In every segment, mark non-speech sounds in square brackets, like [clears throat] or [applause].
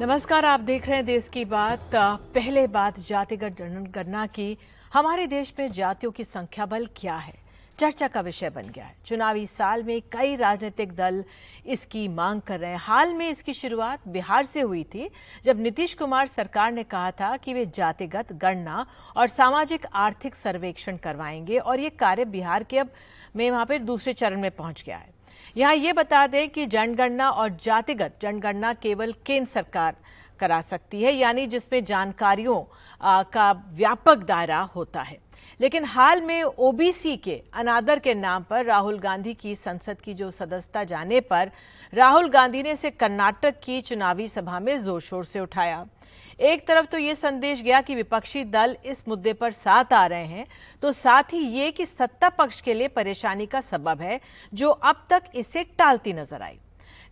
नमस्कार, आप देख रहे हैं देश की बात। पहले बात जातिगत जनगणना की। हमारे देश में जातियों की संख्या बल क्या है? चर्चा का विषय बन गया है। चुनावी साल में कई राजनीतिक दल इसकी मांग कर रहे हैं। हाल में इसकी शुरुआत बिहार से हुई थी, जब नीतीश कुमार सरकार ने कहा था कि वे जातिगत गणना और सामाजिक आर्थिक सर्वेक्षण करवाएँगे और ये कार्य बिहार के अब, में वहाँ पर दूसरे चरण में पहुँच गया है। यहाँ ये बता दें कि जनगणना और जातिगत जनगणना केवल केंद्र सरकार करा सकती है, यानी जिसमें जानकारियों का व्यापक दायरा होता है। लेकिन हाल में ओबीसी के अनादर के नाम पर राहुल गांधी की संसद की जो सदस्यता जाने पर राहुल गांधी ने इसे कर्नाटक की चुनावी सभा में ज़ोर शोर से उठाया। एक तरफ़ तो ये संदेश गया कि विपक्षी दल इस मुद्दे पर साथ आ रहे हैं तो साथ ही ये कि सत्ता पक्ष के लिए परेशानी का सबब है, जो अब तक इसे टालती नज़र आई।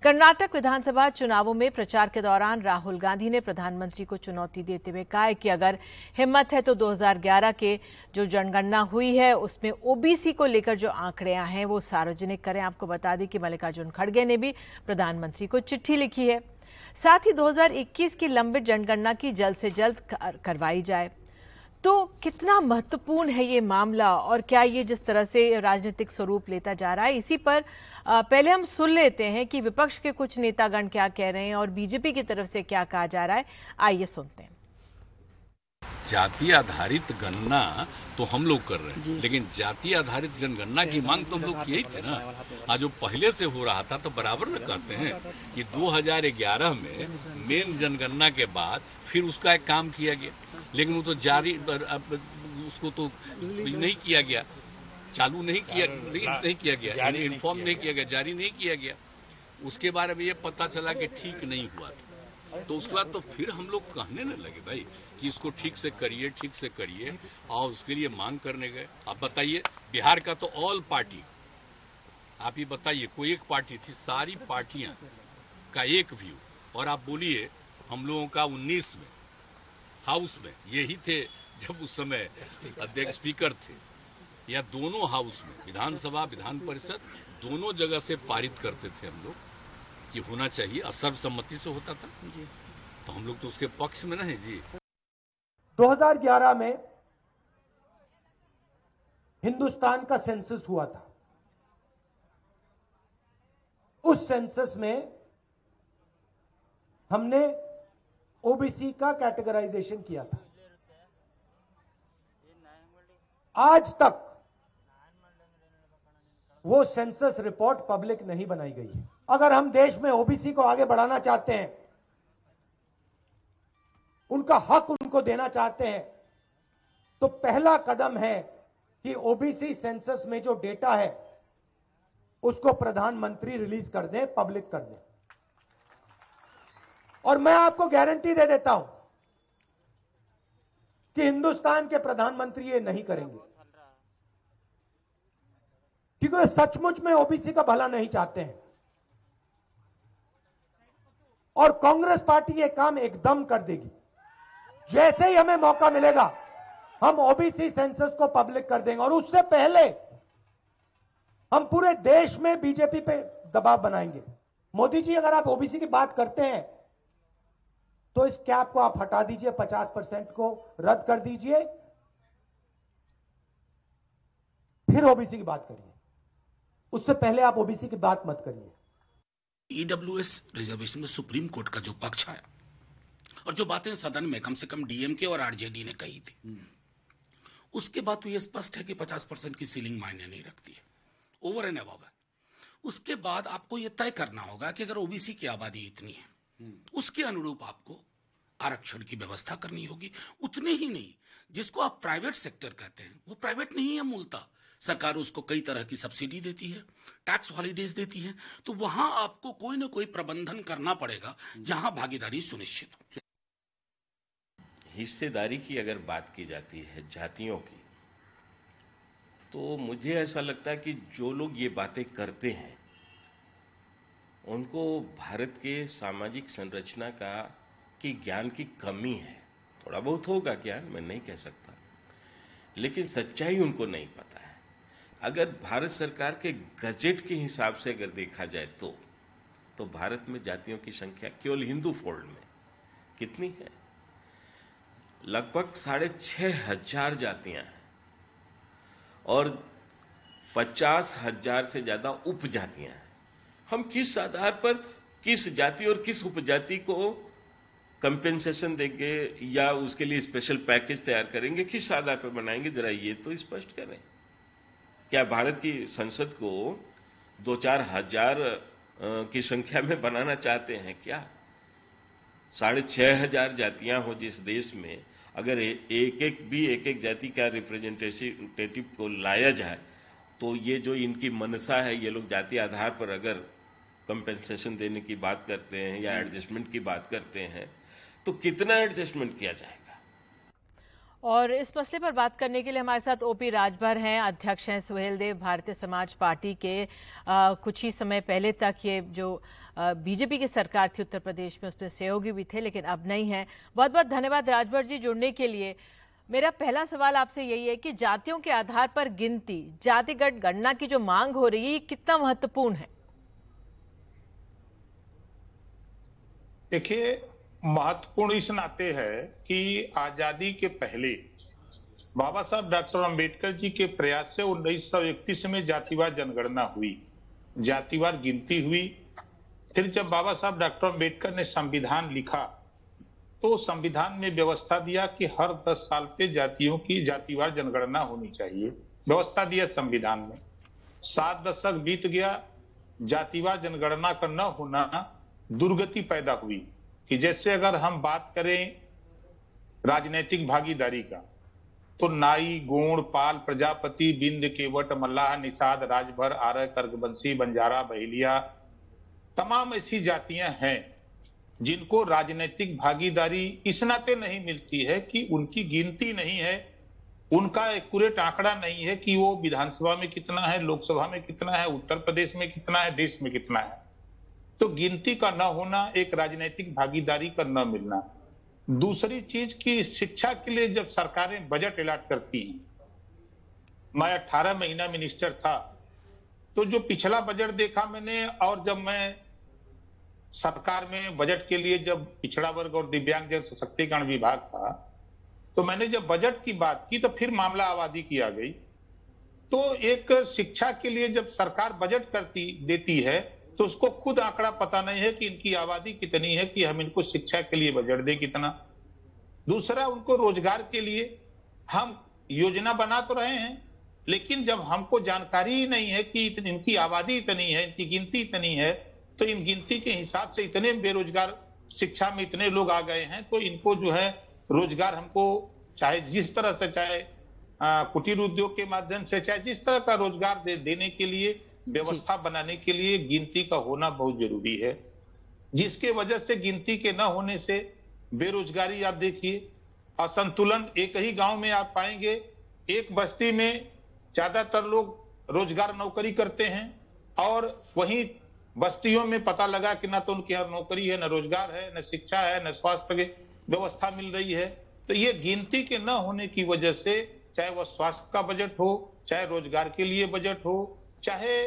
कर्नाटक विधानसभा चुनावों में प्रचार के दौरान राहुल गांधी ने प्रधानमंत्री को चुनौती देते हुए कहा कि अगर हिम्मत है तो 2011 के जो जनगणना हुई है, उसमें ओबीसी को लेकर जो आंकड़े हैं वो सार्वजनिक करें। आपको बता दें कि मल्लिकार्जुन खड़गे ने भी प्रधानमंत्री को चिट्ठी लिखी है। साथ ही 2021 की लंबित जनगणना की जल्द से जल्द करवाई जाए। तो कितना महत्वपूर्ण है ये मामला और क्या ये जिस तरह से राजनीतिक स्वरूप लेता जा रहा है इसी पर पहले हम सुन लेते हैं कि विपक्ष के कुछ नेतागण क्या कह रहे हैं और बीजेपी की तरफ़ से क्या कहा जा रहा है। आइए सुनते हैं। जाति आधारित गणना तो हम लोग कर रहे हैं लेकिन जाति आधारित जनगणना की मांग तो हम लोग किए थे ना। आज जो पहले से हो रहा था तो बराबर न कहते हैं कि 2011 में मेन जनगणना के बाद फिर उसका एक काम किया गया। लेकिन वो तो जारी उसको तो नहीं किया गया। चालू नहीं किया नहीं, नहीं किया गया इन्फॉर्म नहीं किया गया। जारी नहीं किया गया। उसके बारे में ये पता चला कि ठीक नहीं हुआ था। तो उसके बाद तो फिर हम लोग कहने न लगे भाई कि इसको ठीक से करिए ठीक से करिए और उसके लिए मांग करने गए। आप बताइए बिहार का तो ऑल पार्टी आप ये बताइए कोई एक पार्टी थी? सारी पार्टियाँ का एक व्यू और आप बोलिए हम लोगों का 19 में हाउस में यही थे जब उस समय अध्यक्ष स्पीकर थे। या दोनों हाउस में विधानसभा विधान परिषद दोनों जगह से पारित करते थे हम लोग कि होना चाहिए। असर्वसम्मति से होता था। तो हम लोग तो उसके पक्ष में नहीं जी। 2011 में हिंदुस्तान का सेंसस हुआ था। उस सेंसस में हमने ओबीसी का कैटेगराइजेशन किया था। आज तक वो सेंसस रिपोर्ट पब्लिक नहीं बनाई गई है। अगर हम देश में ओबीसी को आगे बढ़ाना चाहते हैं, उनका हक उनको देना चाहते हैं तो पहला कदम है कि ओबीसी सेंसस में जो डेटा है उसको प्रधानमंत्री रिलीज़ कर दें, पब्लिक कर दें। और मैं आपको गारंटी दे देता हूँ कि हिंदुस्तान के प्रधानमंत्री ये नहीं करेंगे। क्योंकि सचमुच में ओबीसी का भला नहीं चाहते हैं। और कांग्रेस पार्टी ये काम एकदम कर देगी। जैसे ही हमें मौका मिलेगा, हम ओबीसी सेंसस को पब्लिक कर देंगे। और उससे पहले हम पूरे देश में बीजेपी पे दबाव बनाएँगे। मोदी जी अगर आप ओबीसी की बात करते हैं तो इस कैप को आप हटा दीजिए 50 परसेंट को रद्द कर दीजिए। फिर ओबीसी की बात करिए। उससे पहले आप ओबीसी की बात मत करिए। ईडब्ल्यूएस रिजर्वेशन में सुप्रीम कोर्ट का जो पक्ष आया और जो बातें सदन में कम से कम डीएमके और आरजेडी ने कही थी उसके बाद तो यह स्पष्ट है कि 50 परसेंट की सीलिंग मायने नहीं रखती है। ओवर एंड अबव है उसके बाद आपको यह तय करना होगा कि अगर ओबीसी की आबादी इतनी है, उसके अनुरूप आपको आरक्षण की व्यवस्था करनी होगी। उतने ही नहीं, जिसको आप प्राइवेट सेक्टर कहते हैं, वो प्राइवेट नहीं है मूलता। सरकार उसको कई तरह की सब्सिडी देती है टैक्स हॉलीडेज देती है तो वहाँ आपको कोई ना कोई प्रबंधन करना पड़ेगा, जहाँ भागीदारी सुनिश्चित हो। हिस्सेदारी की अगर बात की जाती है, जातियों की तो मुझे ऐसा लगता है कि जो लोग ये बातें करते हैं, उनको भारत के सामाजिक संरचना का, की ज्ञान की कमी है। थोड़ा बहुत होगा ज्ञान, मैं नहीं कह सकता। लेकिन सच्चाई उनको नहीं पता है। अगर भारत सरकार के गजट के हिसाब से अगर देखा जाए तो तो भारत में जातियों की संख्या केवल हिंदू फोल्ड में कितनी है? लगभग साढ़े छह हज़ार जातियाँ और पचास हज़ार से ज़्यादा उपजातियाँ हैं। हम किस आधार पर, किस जाति और किस उपजाति को कंपेंसेशन देंगे या उसके लिए स्पेशल पैकेज तैयार करेंगे, किस आधार पर बनाएँगे, जरा ये तो स्पष्ट करें। क्या भारत की संसद को दो चार हज़ार की संख्या में बनाना चाहते हैं क्या? साढ़े छह हज़ार जातियाँ हो जिस देश में अगर एक एक भी एक एक जाति का रिप्रेजेंटेटिव को लाया जाए तो ये जो इनकी मनसा है ये लोग जाति आधार पर अगर कंपेंसेशन देने की बात करते हैं या एडजस्टमेंट की बात करते हैं तो कितना एडजस्टमेंट किया जाएगा और इस मसले पर बात करने के लिए हमारे साथ ओपी राजभर हैं अध्यक्ष हैं सुहेल देव भारतीय समाज पार्टी के आ, कुछ ही समय पहले तक ये जो बीजेपी की सरकार थी उत्तर प्रदेश में उसमें सहयोगी भी थे लेकिन अब नहीं है। बहुत बहुत धन्यवाद राजभर जी जुड़ने के लिए। मेरा पहला सवाल आपसे यही है कि जातियों के आधार पर गिनती जातिगत गणना की जो मांग हो रही है कितना महत्वपूर्ण है? देखिए महत्वपूर्ण इस नाते है कि आज़ादी के पहले बाबा साहब डॉक्टर अंबेडकर जी के प्रयास से उन्नीस सौ इकतीस में जातिवार जनगणना हुई। जातिवार गिनती हुई। फिर जब बाबा साहब डॉक्टर अंबेडकर ने संविधान लिखा तो संविधान में व्यवस्था दिया कि हर 10 साल पे जातियों की जातिवार जनगणना होनी चाहिए। व्यवस्था दिया संविधान में। सात दशक बीत गया। जातिवार जनगणना का न होना दुर्गति पैदा हुई। कि जैसे अगर हम बात करें राजनीतिक भागीदारी का तो नाई गोण पाल, प्रजापति, बिंद, केवट, मल्लाह, निषाद, राजभर, आर्य कर्गवंशी बंजारा, बहेलिया, तमाम ऐसी जातियाँ हैं जिनको राजनीतिक भागीदारी इस नाते नहीं मिलती है कि उनकी गिनती नहीं है, उनका एक्यूरेट आंकड़ा नहीं है कि वो विधानसभा में कितना है, लोकसभा में कितना है, उत्तर प्रदेश में कितना है, देश में कितना है। तो गिनती का न होना, एक राजनीतिक भागीदारी का न मिलना। दूसरी चीज़ की शिक्षा के लिए जब सरकारें बजट अलाट करती हैं, मैं 18 महीना मिनिस्टर था तो जो पिछला बजट देखा मैंने और जब मैं सरकार में बजट के लिए जब पिछड़ा वर्ग और दिव्यांग जन सशक्तिकरण विभाग था तो मैंने जब बजट की बात की तो फिर मामला आबादी की आ गई। तो एक शिक्षा के लिए जब सरकार बजट करती, देती है तो उसको खुद आंकड़ा पता नहीं है कि इनकी आबादी कितनी है कि हम इनको शिक्षा के लिए बजट दें कितना। दूसरा उनको रोज़गार के लिए हम योजना बना तो रहे हैं लेकिन जब हमको जानकारी ही नहीं है कि इनकी आबादी इतनी है इनकी गिनती इतनी है तो इन गिनती के हिसाब से इतने बेरोजगार शिक्षा में इतने लोग आ गए हैं तो इनको जो है रोज़गार हमको चाहे जिस तरह से चाहे कुटीर उद्योग के माध्यम से चाहे जिस तरह का रोज़गार दे, देने के लिए व्यवस्था बनाने के लिए गिनती का होना बहुत ज़रूरी है। जिसके वजह से गिनती के न होने से बेरोजगारी आप देखिए, असंतुलन एक ही गाँव में आप पाएँगे, एक बस्ती में ज़्यादातर लोग रोज़गार नौकरी करते हैं और वहीं बस्तियों में पता लगा कि ना तो उनके यहाँ नौकरी है, न रोज़गार है, न शिक्षा है, न स्वास्थ्य व्यवस्था मिल रही है। तो ये गिनती के न होने की वजह से चाहे वह स्वास्थ्य का बजट हो, चाहे रोज़गार के लिए बजट हो, चाहे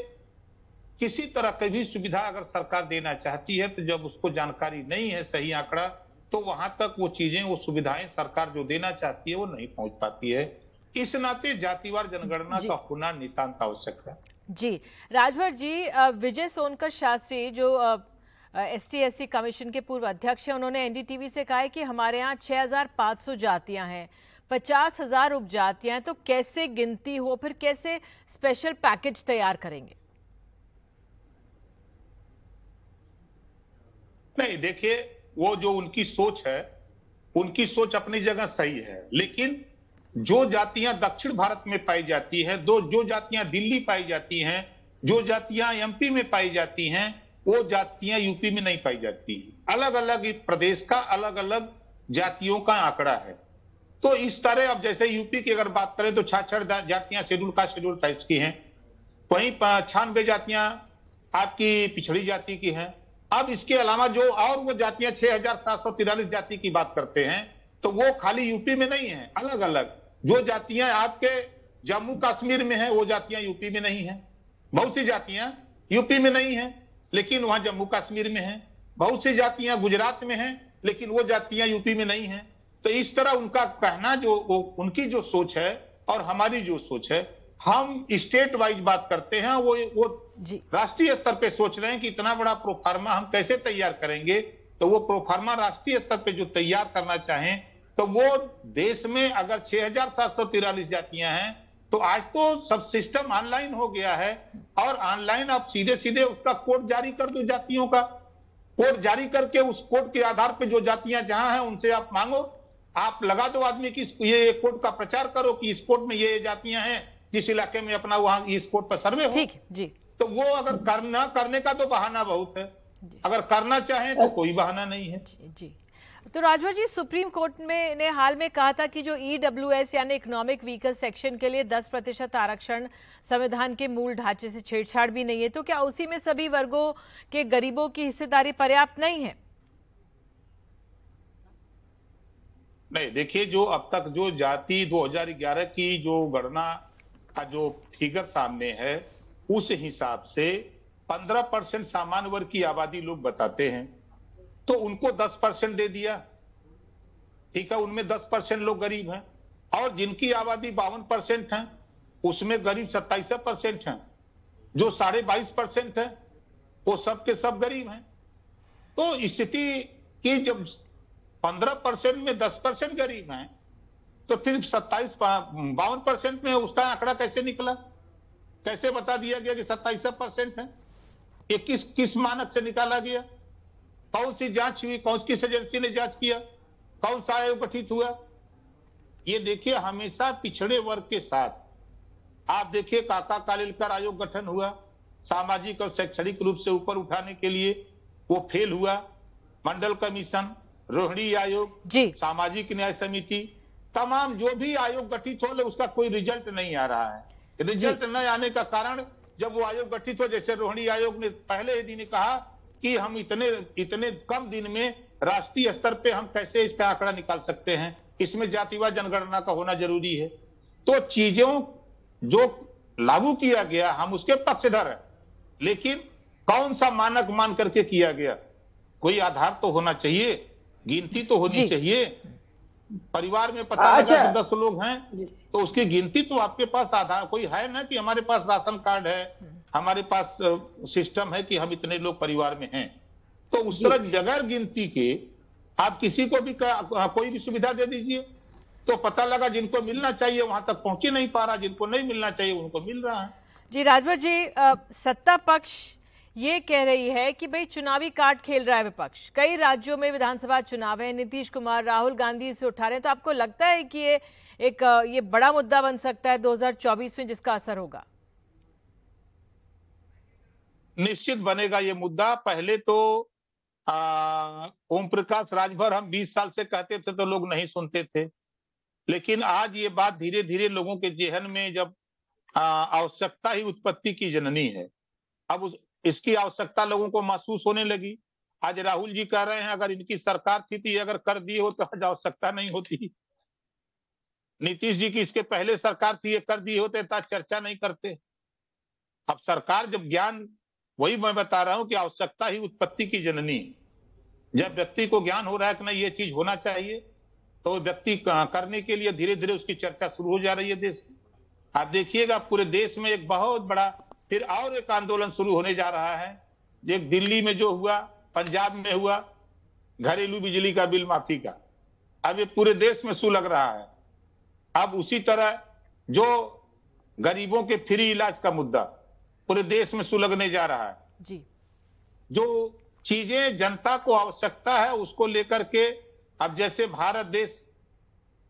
किसी तरह की भी सुविधा अगर सरकार देना चाहती है तो जब उसको जानकारी नहीं है सही आंकड़ा तो वहाँ तक वो चीज़ें वो सुविधाएँ सरकार जो देना चाहती है वो नहीं पहुँच पाती है। इस नाते जातिवार जनगणना का होना नितान्त आवश्यक है। जी। राजभर जी विजय सोनकर शास्त्री जो एस टी कमीशन के पूर्व अध्यक्ष हैं उन्होंने एनडीटीवी से कहा है कि हमारे यहाँ 6,500 जातियाँ हैं पचास हज़ार उपजातियाँ हैं तो कैसे गिनती हो फिर कैसे स्पेशल पैकेज तैयार करेंगे? नहीं, देखिए, वो जो उनकी सोच है, उनकी सोच अपनी जगह सही है, लेकिन जो जातियाँ दक्षिण भारत में पाई जाती है, दो, जो जातियाँ दिल्ली पाई जाती हैं, जो जातियाँ एमपी में पाई जाती हैं, वो जातियाँ यूपी में नहीं पाई जाती अलग अलग प्रदेश का अलग अलग जातियों का आंकड़ा है। तो इस तरह अब जैसे यूपी की अगर बात करें तो छाछड़ जातियाँ शेड्यूल का शेड्यूल टाइप्स की हैं। वहीं छानबे जातियाँ आपकी पिछड़ी जाति की हैं। अब इसके अलावा जो और वो जातियाँ, छह हज़ार सात सौ तिरालीस जाति की बात करते हैं तो वो खाली यूपी में नहीं है अलग अलग जो जातियाँ आपके जम्मू कश्मीर में है, वो जातियाँ यूपी में नहीं है। बहुत सी जातियाँ यूपी में नहीं है, लेकिन वहाँ जम्मू कश्मीर में है। बहुत सी जातियाँ गुजरात में है, लेकिन वो जातियाँ यूपी में नहीं है। तो इस तरह उनका कहना जो उनकी जो सोच है और हमारी जो सोच है, हम स्टेट वाइज बात करते हैं, वो वो जी। राष्ट्रीय स्तर पे सोच रहे हैं कि इतना बड़ा प्रोफार्मा हम कैसे तैयार करेंगे? तो वो प्रोफार्मा राष्ट्रीय स्तर पे जो तैयार करना चाहें तो वो देश में अगर छह हज़ार सात सौ तिरालीस जातियाँ हैं तो आज तो सब सिस्टम ऑनलाइन हो गया है और ऑनलाइन आप सीधे सीधे उसका कोड जारी कर दो जातियों का। कोड जारी करके उस कोड के आधार पे जो जातियाँ जहाँ हैं उनसे आप मांगो। आप लगा दो आदमी की ये कोड का प्रचार करो कि इस कोड में ये ये जातियाँ हैं जिस इलाके में अपना वहाँ इस कोड पर सर्वे हो। ठीक जी। तो वो अगर करना करने का तो बहाना बहुत है। अगर करना चाहें तो कोई बहाना नहीं है। जी जी। तो राजभर जी सुप्रीम कोर्ट में ने हाल में कहा था कि जो ईडब्ल्यू एस यानी इकोनॉमिक व्हीकल सेक्शन के लिए 10 प्रतिशत आरक्षण संविधान के मूल ढांचे से छेड़छाड़ भी नहीं है तो क्या उसी में सभी वर्गों के गरीबों की हिस्सेदारी पर्याप्त नहीं है? नहीं देखिए जो अब तक जो जाति 2011 की जो गणना का जो फिगर सामने है उस हिसाब से 15 परसेंट सामान्य वर्ग की आबादी लोग बताते हैं तो उनको 10 परसेंट दे दिया। ठीक है, उनमें 10 परसेंट लोग गरीब हैं और जिनकी आबादी बावन परसेंट है, उसमें गरीब सत्ताईस परसेंट है। जो साढ़े बाईस परसेंट है, वो सब के सब गरीब हैं। तो स्थिति की जब पंद्रह परसेंट में दस परसेंट गरीब हैं तो फिर सत्ताईस बावन परसेंट में उसका आंकड़ा कैसे निकला? कैसे बता दिया गया कि सत्ताईस परसेंट है? ये किस किस मानक से निकाला गया? कौन सी जाँच हुई? कौन किस एजेंसी ने जाँच किया? कौन सा आयोग गठित हुआ? ये देखिए हमेशा पिछड़े वर्ग के साथ। आप देखिए काका कालिलकर आयोग गठन हुआ। सामाजिक और शैक्षणिक रूप से ऊपर उठाने के लिए वो फेल हुआ। मंडल कमीशन रोहिणी आयोग जी। सामाजिक न्याय समिति तमाम जो भी आयोग गठित हो ले उसका कोई रिज़ल्ट नहीं आ रहा है। रिज़ल्ट न आने का कारण जब वो आयोग गठित हो जैसे रोहिणी आयोग ने पहले ही दिन कहा कि हम इतने इतने कम दिन में राष्ट्रीय स्तर पे हम कैसे इसका आंकड़ा निकाल सकते हैं? इसमें जातिवाद जनगणना का होना ज़रूरी है। तो चीज़ों जो लागू किया गया हम उसके पक्षधर है। लेकिन कौन सा मानक मान करके किया गया? कोई आधार तो होना चाहिए गिनती तो होनी चाहिए। परिवार में पता अच्छा। लगा कि दस लोग हैं तो उसकी गिनती तो आपके पास आधार कोई है ना कि हमारे पास राशन कार्ड है हमारे पास सिस्टम है कि हम इतने लोग परिवार में हैं? तो उस तरह बगैर गिनती के आप किसी को भी कोई भी सुविधा दे दीजिए। तो पता लगा जिनको मिलना चाहिए वहाँ तक पहुँच ही नहीं पा रहा जिनको नहीं मिलना चाहिए उनको मिल रहा है। जी राजभर जी अ, सत्ता पक्ष ये कह रही है कि भाई चुनावी कार्ड खेल रहा है विपक्ष। कई राज्यों में विधानसभा चुनाव है। नीतीश कुमार, राहुल गांधी इसे उठा रहे हैं। तो आपको लगता है कि ये एक, ये बड़ा मुद्दा बन सकता है 2024 में जिसका असर होगा? निश्चित बनेगा ये मुद्दा। पहले तो ओम प्रकाश राजभर हम 20 साल से कहते थे तो लोग नहीं सुनते थे। लेकिन आज ये बात धीरे धीरे लोगों के जेहन में जब आवश्यकता ही उत्पत्ति की जननी है। अब उस इसकी आवश्यकता लोगों को महसूस होने लगी। आज राहुल जी कह रहे हैं, अगर इनकी सरकार थी तो ये अगर कर दिए हो तो आज आवश्यकता नहीं होती। नीतीश जी की इसके पहले सरकार थी, ये कर दिए होते तो चर्चा नहीं करते। अब सरकार जब ज्ञान, वही मैं बता रहा हूँ कि आवश्यकता ही उत्पत्ति की जननी है। जब व्यक्ति को ज्ञान हो रहा है कि नहीं, ये चीज़ होना चाहिए तो व्यक्ति करने के लिए धीरे धीरे उसकी चर्चा शुरू हो जा रही है देश में आप देखिएगा, पूरे देश में एक बहुत बड़ा फिर और एक आंदोलन शुरू होने जा रहा है। एक दिल्ली में जो हुआ पंजाब में हुआ घरेलू बिजली का बिल माफ़ी का। अब ये पूरे देश में सू लग रहा है। अब उसी तरह जो गरीबों के फ्री इलाज का मुद्दा पूरे देश में सुलगने जा रहा है। जी। जो चीज़ें जनता को आवश्यकता है उसको लेकर के अब जैसे भारत देश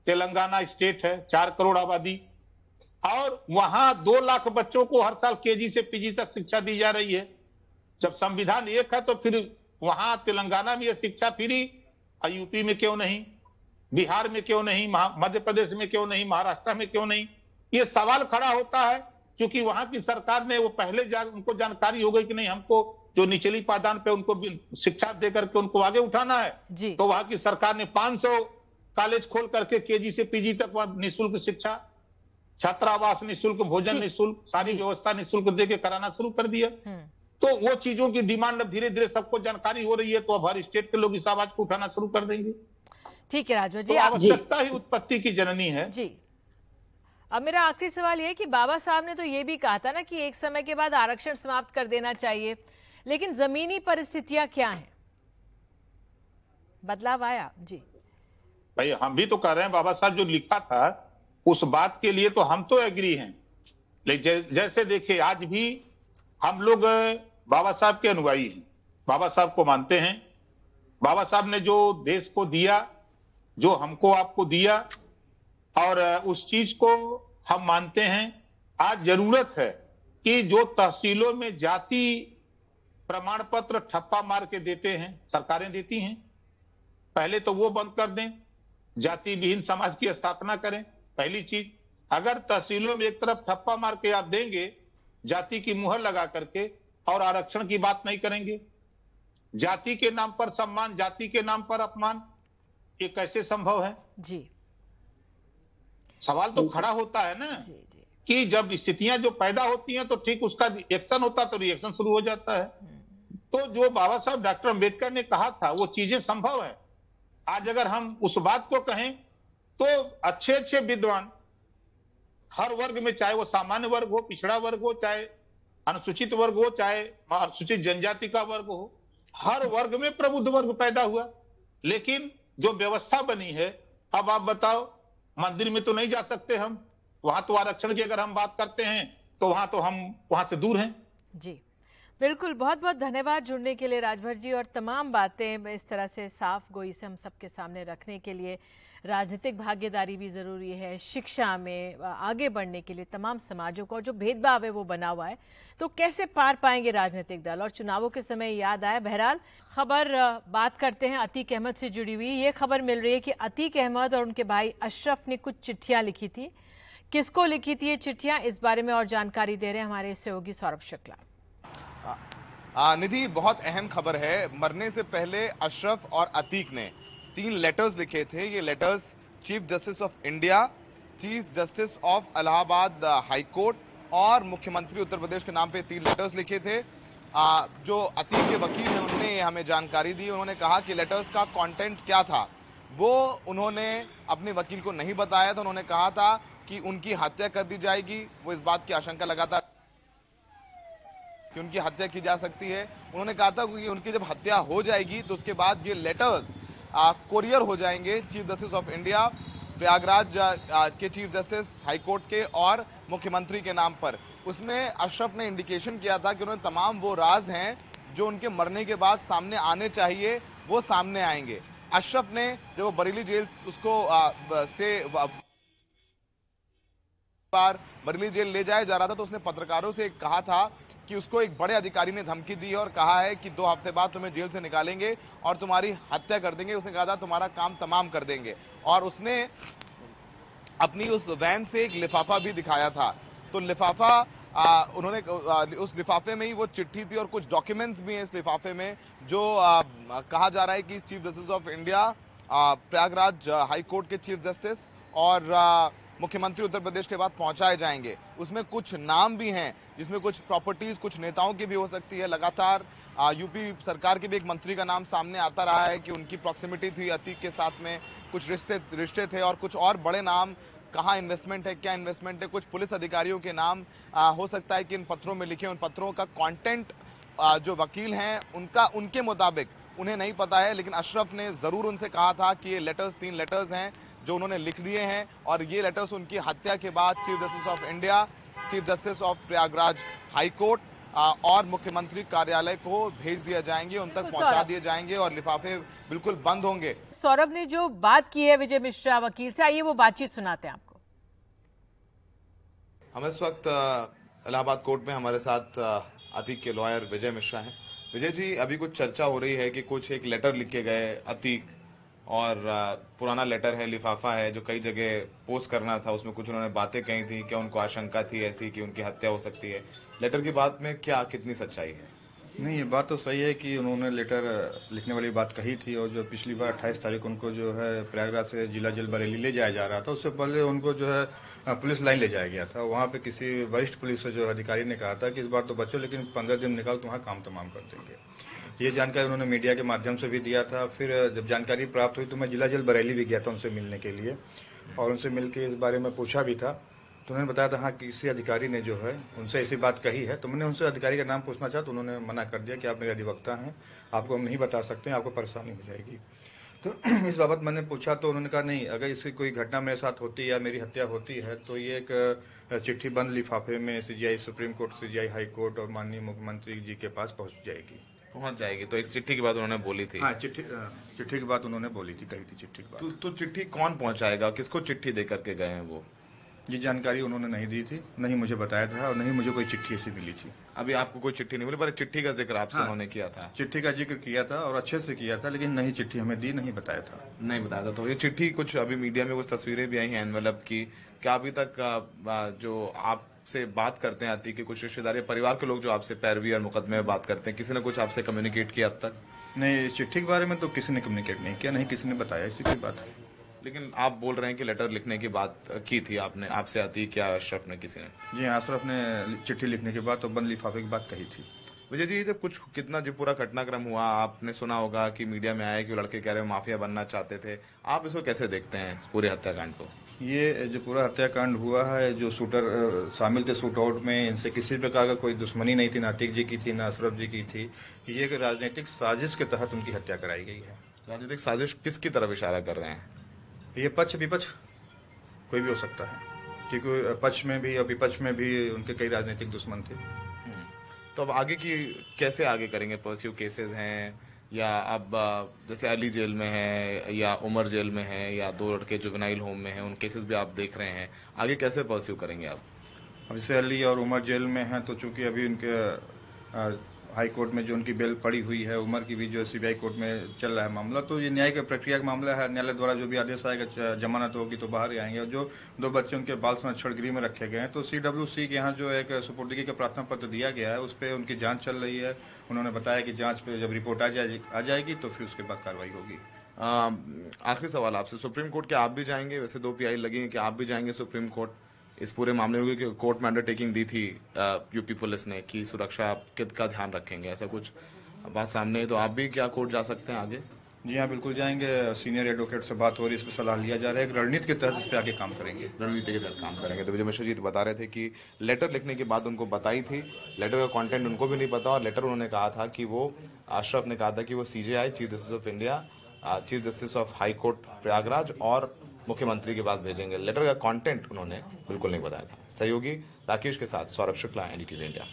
तेलंगाना स्टेट है चार करोड़ आबादी और वहाँ दो लाख बच्चों को हर साल केजी से पीजी तक शिक्षा दी जा रही है। जब संविधान एक है तो फिर वहाँ तेलंगाना में यह शिक्षा फ्री और यूपी में क्यों नहीं? बिहार में क्यों नहीं? मध्य प्रदेश में क्यों नहीं? महाराष्ट्र में क्यों नहीं? ये सवाल खड़ा होता है क्योंकि वहाँ की सरकार ने वो पहले जा, उनको जानकारी हो गई कि नहीं हमको जो निचली पादान पे उनको शिक्षा दे करके उनको आगे उठाना है। जी। तो वहाँ की सरकार ने 500 कॉलेज खोल करके केजी से पीजी तक वहाँ निशुल्क शिक्षा छात्रावास निःशुल्क भोजन निःशुल्क सारी व्यवस्था निःशुल्क दे के कराना शुरू कर दिया। हम्म। तो वो चीज़ों की डिमांड अब धीरे धीरे सबको जानकारी हो रही है तो अब हर स्टेट के लोग इस आवाज़ को उठाना शुरू कर देंगे। ठीक है तो जी आप आवश्यकता ही उत्पत्ति की जननी है। जी। अब मेरा आखिरी सवाल ये है कि बाबा साहब ने तो ये भी कहा था ना कि एक समय के बाद आरक्षण समाप्त कर देना चाहिए लेकिन जमीनी परिस्थितियाँ क्या हैं? बदलाव आया जी। भाई हम भी तो कह रहे हैं। बाबा साहब जो लिखा था उस बात के लिए तो हम तो एग्री हैं। लेकिन जैसे देखिए, आज भी हम लोग बाबा साहब के अनुयायी हैं। बाबा साहब को मानते हैं। बाबा साहब ने जो देश को दिया, जो हमको आपको दिया, और उस चीज़ को हम मानते हैं। आज ज़रूरत है कि जो तहसीलों में जाति प्रमाण पत्र ठप्पा मार के देते हैं, सरकारें देती हैं, पहले तो वो बंद कर दें जाति विहीन समाज की स्थापना करें। पहली चीज़ अगर तहसीलों में एक तरफ़ ठप्पा मार के आप देंगे जाति की मुहर लगा करके और आरक्षण की बात नहीं करेंगे। जाति के नाम पर सम्मान जाति के नाम पर अपमान ये कैसे संभव है? जी। सवाल तो खड़ा होता है ना जी जी। कि जब स्थितियाँ जो पैदा होती हैं तो ठीक उसका एक्शन होता तो रिएक्शन शुरू हो जाता है। तो जो बाबा साहब डॉक्टर अंबेडकर ने कहा था वो चीज़ें संभव है। आज अगर हम उस बात को कहें तो अच्छे अच्छे विद्वान, हर वर्ग में चाहे वो सामान्य वर्ग हो, पिछड़ा वर्ग हो, चाहे अनुसूचित वर्ग हो, चाहे अनुसूचित जनजाति का वर्ग हो, हर वर्ग में प्रबुद्ध वर्ग पैदा हुआ। लेकिन जो व्यवस्था बनी है, अब आप बताओ, मंदिर में तो नहीं जा सकते हम। वहाँ तो आरक्षण की अगर हम बात करते हैं तो वहाँ तो हम, वहाँ से दूर हैं। जी। बिल्कुल बहुत बहुत धन्यवाद जुड़ने के लिए राजभर जी और तमाम बातें इस तरह से साफ़ गोई से हम सबके सामने रखने के लिए। राजनीतिक भागीदारी भी ज़रूरी है, शिक्षा में आगे बढ़ने के लिए तमाम समाजों को जो भेदभाव है वो बना हुआ है। तो कैसे पार पाएँगे राजनीतिक दल? और चुनावों के समय याद आया, बहरहाल खबर बात करते हैं अतीक अहमद से जुड़ी हुई। ये खबर मिल रही है कि अतीक अहमद और उनके भाई अशरफ ने कुछ चिट्ठियाँ लिखी थी। किसको लिखी थी ये चिट्ठियाँ? इस बारे में और जानकारी दे रहे हैं हमारे सहयोगी सौरभ शुक्ला। निधि, बहुत अहम खबर है। मरने से पहले अशरफ और अतीक ने तीन लेटर्स लिखे थे। ये letters chief justice of India chief justice of Allahabad high court और मुख्यमंत्री उत्तर प्रदेश के नाम पे तीन लेटर्स लिखे थे। आ, जो अतीक के वकील हैं उन्होंने हमें जानकारी दी। उन्होंने कहा कि लेटर्स का कंटेंट क्या था। वो उन्होंने अपने वकील को नहीं बताया था। उन्होंने कहा था कि उनकी हत्या कर दी जाएगी। वो इस बात की आशंका लगातार कि उनकी हत्या की जा सकती है। उन्होंने कहा था कि उनकी जब हत्या हो जाएगी तो उसके बाद ये लेटर्स कोरियर हो जाएँगे chief justice of India Prayagraj के चीफ जस्टिस हाईकोर्ट के और मुख्यमंत्री के नाम पर। उसमें अशरफ ने इंडिकेशन किया था कि उन्होंने तमाम वो राज हैं जो उनके मरने के बाद सामने आने चाहिए वो सामने आएँगे। अशरफ ने जब वो बरेली जेल उसको आ, से बार बरेली जेल ले जाया जा रहा था तो उसने पत्रकारों से कहा था कि उसको एक बड़े अधिकारी ने धमकी दी है और कहा है कि दो हफ़्ते बाद तुम्हें जेल से निकालेंगे और तुम्हारी हत्या कर देंगे। उसने कहा था तुम्हारा काम तमाम कर देंगे। और उसने अपनी उस वैन से एक लिफाफा भी दिखाया था। तो लिफाफा आ, उन्होंने आ, उस लिफाफे में ही वो चिट्ठी थी और कुछ डॉक्यूमेंट्स भी हैं इस लिफाफे में जो आ, कहा जा रहा है कि chief justice of India Prayagraj high court के चीफ जस्टिस और मुख्यमंत्री उत्तर प्रदेश के बाद पहुँचाए जाएँगे। उसमें कुछ नाम भी हैं जिसमें कुछ प्रॉपर्टीज़ कुछ नेताओं की भी हो सकती है। लगातार यूपी सरकार के भी एक मंत्री का नाम सामने आता रहा है कि उनकी प्रॉक्सिमिटी थी अतीक के साथ में। कुछ रिश्ते रिश्ते थे और कुछ और बड़े नाम। कहाँ इन्वेस्टमेंट है क्या इन्वेस्टमेंट है? कुछ पुलिस अधिकारियों के नाम आ, हो सकता है कि इन पत्रों में लिखे उन पत्रों का कंटेंट जो वकील हैं उनका उनके मुताबिक उन्हें नहीं पता है लेकिन अशरफ ने ज़रूर उनसे कहा था कि ये लेटर्स तीन लेटर्स हैं। जो उन्होंने लिख दिए हैं और ये लेटर्स उनकी हत्या के बाद chief justice of India chief justice of Prayagraj high court और मुख्यमंत्री कार्यालय को भेज दिया जाएँगे उन तक पहुँचा दिए जाएँगे और लिफाफे बिल्कुल बंद होंगे। सौरभ ने जो बात की है विजय मिश्रा वकील से आइए वो बातचीत सुनाते हैं आपको। हम इस वक्त इलाहाबाद कोर्ट में हमारे साथ अतीक के लॉयर विजय मिश्रा हैं। विजय जी अभी कुछ चर्चा हो रही है कि कुछ एक लेटर लिखे गए अतीक और पुराना लेटर है, लिफाफा है, जो कई जगह पोस्ट करना था, उसमें कुछ उन्होंने बातें कही थी, क्या उनको आशंका थी ऐसी कि उनकी हत्या हो सकती है। लेटर की बात में क्या, कितनी सच्चाई है? नहीं, ये बात तो सही है कि उन्होंने लेटर लिखने वाली बात कही थी और जो पिछली बार अट्ठाईस तारीख उनको जो है प्रयागराज से जिला जेल बरेली ले जाया जा रहा था, उससे पहले उनको जो है पुलिस लाइन ले जाया गया था। वहाँ पे किसी वरिष्ठ पुलिस जो अधिकारी ने कहा था कि इस बार तो बचो, लेकिन पंद्रह दिन निकाल तो वहाँ काम तमाम कर देंगे। ये जानकारी उन्होंने मीडिया के माध्यम से भी दिया था। फिर जब जानकारी प्राप्त हुई तो मैं जिला जेल बरेली भी गया था उनसे मिलने के लिए और उनसे मिल के इस बारे में पूछा भी था। तो उन्होंने बताया था हाँ किसी अधिकारी ने जो है, उनसे ऐसी बात कही है। तो मैंने उनसे अधिकारी का नाम पूछना चाहा तो उन्होंने मना कर दिया कि आप मेरे अधिवक्ता हैं, आपको हम नहीं बता सकते हैं आपको परेशानी हो जाएगी। तो [clears throat] इस बाबत मैंने पूछा तो उन्होंने कहा, नहीं, अगर इसकी कोई घटना मेरे साथ होती है या मेरी हत्या होती है तो ये एक चिट्ठी बंद लिफाफे में CJI, supreme court, CJI high court और माननीय मुख्यमंत्री जी के पास पहुँच जाएगी। पहुँच जाएगी। तो एक चिट्ठी की बात उन्होंने बोली थी। हाँ चिट्ठी चिट्ठी की बात उन्होंने बोली थी कही थी चिट्ठी की बात। तो, तो चिट्ठी कौन पहुंचाएगा? किसको चिट्ठी दे करके गए हैं वो? ये जानकारी उन्होंने नहीं दी थी नहीं मुझे बताया था और नहीं मुझे कोई चिट्ठी ऐसी मिली थी। अभी आपको कोई चिट्ठी नहीं मिली पर चिट्ठी का ज़िक्र आपसे हाँ, उन्होंने किया था। चिट्ठी का ज़िक्र किया था और अच्छे से किया था लेकिन नहीं चिट्ठी हमें दी नहीं बताया था। नहीं बताया था। तो ये चिट्ठी कुछ अभी मीडिया में कुछ तस्वीरें भी आई हैं एनवेलप की। क्या अभी तक जो आपसे बात करते हैं आती कि कुछ रिश्तेदारी परिवार के लोग जो आपसे पैरवी और मुकदमे में बात करते हैं किसी ने कुछ आपसे कम्युनिकेट किया अब तक? नहीं चिट्ठी के बारे में तो किसी ने कम्युनिकेट नहीं किया नहीं किसी ने बताया इसी की बात। लेकिन आप बोल रहे हैं कि लेटर लिखने की बात की थी आपने आपसे आती क्या अशरफ ने किसी ने? जी हाँ अशरफ ने चिट्ठी लिखने के बाद तो बंद लिफाफे की बात कही थी। विजय जी जब कुछ कितना जो पूरा घटनाक्रम हुआ आपने सुना होगा कि मीडिया में आया कि लड़के कह रहे माफिया बनना चाहते थे। आप इसको कैसे देखते हैं इस पूरे हत्याकांड को? ये जो पूरा हत्याकांड हुआ है जो शूटर शामिल थे शूट आउट में इनसे किसी प्रकार का कोई दुश्मनी नहीं थी नातिक जी की थी ना अशरफ जी की थी। ये एक राजनीतिक साजिश के तहत उनकी हत्या कराई गई है। राजनीतिक साजिश किसकी तरफ़ इशारा कर रहे हैं? ये पक्ष विपक्ष कोई भी हो सकता है। क्योंकि पक्ष में भी और विपक्ष में भी उनके कई राजनीतिक दुश्मन थे। हम्म। तो अब आगे की कैसे आगे करेंगे? परस्यू केसेस हैं या अब जैसे अली जेल में है, या उमर जेल में है, या दो लड़के जुगनाइल होम में हैं, उन केसेस भी आप देख रहे हैं। आगे कैसे परस्यू करेंगे आप? अब जैसे अली और उमर जेल में हैं तो चूँकि अभी उनके हाई कोर्ट में जो उनकी बेल पड़ी हुई है, उमर की भी जो सीबीआई कोर्ट में चल रहा है मामला तो ये न्यायिक प्रक्रिया का मामला है। न्यायालय द्वारा जो भी आदेश आएगा जमानत होगी तो बाहर ही आएँगे। और जो दो बच्चे उनके बाल संरक्षण गृह में रखे गए हैं तो सी डब्ल्यू सी के यहाँ जो एक सुपुर्दगी का प्रार्थना पत्र दिया गया है, उस पर उनकी जाँच चल रही है। उन्होंने बताया कि जाँच पे जब रिपोर्ट आ जाए, आ जाएगी तो फिर उसके बाद कार्रवाई होगी। आखिरी सवाल आपसे, सुप्रीम कोर्ट के आप भी जाएँगे? वैसे दो पीआई लगी हैं कि आप भी जाएँगे सुप्रीम कोर्ट? इस पूरे मामले में कोर्ट में अंडरटेकिंग दी थी यूपी पुलिस ने कि सुरक्षा कित का ध्यान रखेंगे, ऐसा कुछ बात सामने है तो आप भी क्या कोर्ट जा सकते हैं आगे? जी हाँ बिल्कुल जाएँगे। सीनियर एडवोकेट से बात हो रही है इस पर सलाह लिया जा रहा है। रणनीति के तहत इस पर आगे काम करेंगे। रणनीति के तहत काम करेंगे। तो विजय मिश्र जी बता रहे थे कि लेटर लिखने के बाद उनको बताई थी। लेटर का कंटेंट उनको भी नहीं पता और लेटर उन्होंने कहा था कि वो अशरफ ने कहा था कि वो CJI chief justice of India chief justice of high court Prayagraj और मुख्यमंत्री के पास भेजेंगे। लेटर का कंटेंट उन्होंने बिल्कुल नहीं बताया था। सहयोगी राकेश के साथ सौरभ शुक्ला एनडीटीवी इंडिया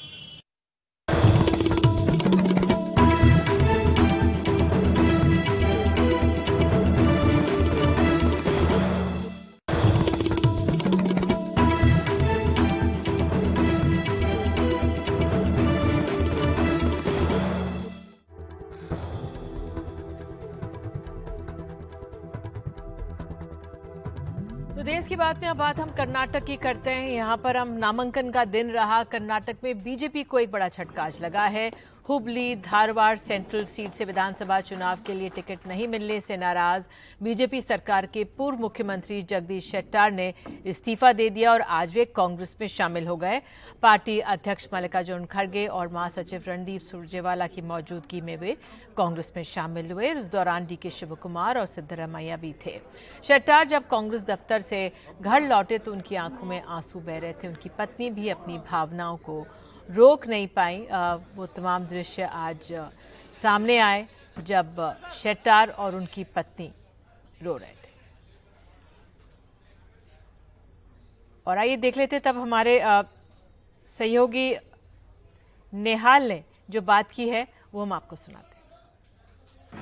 की बात में अब बात हम कर्नाटक की करते हैं। यहाँ पर हम नामांकन का दिन रहा। कर्नाटक में बीजेपी को एक बड़ा छटकाज लगा है। हुबली धारवाड़ सेंट्रल सीट से विधानसभा चुनाव के लिए टिकट नहीं मिलने से नाराज़ बीजेपी सरकार के पूर्व मुख्यमंत्री जगदीश शेट्टार ने इस्तीफा दे दिया और आज वे कांग्रेस में शामिल हो गए। पार्टी अध्यक्ष मल्लिकार्जुन खड़गे और महासचिव रणदीप सुरजेवाला की मौजूदगी में वे कांग्रेस में शामिल हुए। इस दौरान डी के शिव कुमार और सिद्धरमैया भी थे। शेट्टार जब कांग्रेस दफ्तर से घर लौटे तो उनकी आँखों में आँसू बह रहे थे। उनकी पत्नी भी अपनी भावनाओं को रोक नहीं पाई। वो तमाम दृश्य आज सामने आए जब शेट्टार और उनकी पत्नी रो रहे थे। और आइए देख लेते तब हमारे सहयोगी नेहाल ने जो बात की है, वो हम आपको सुनाते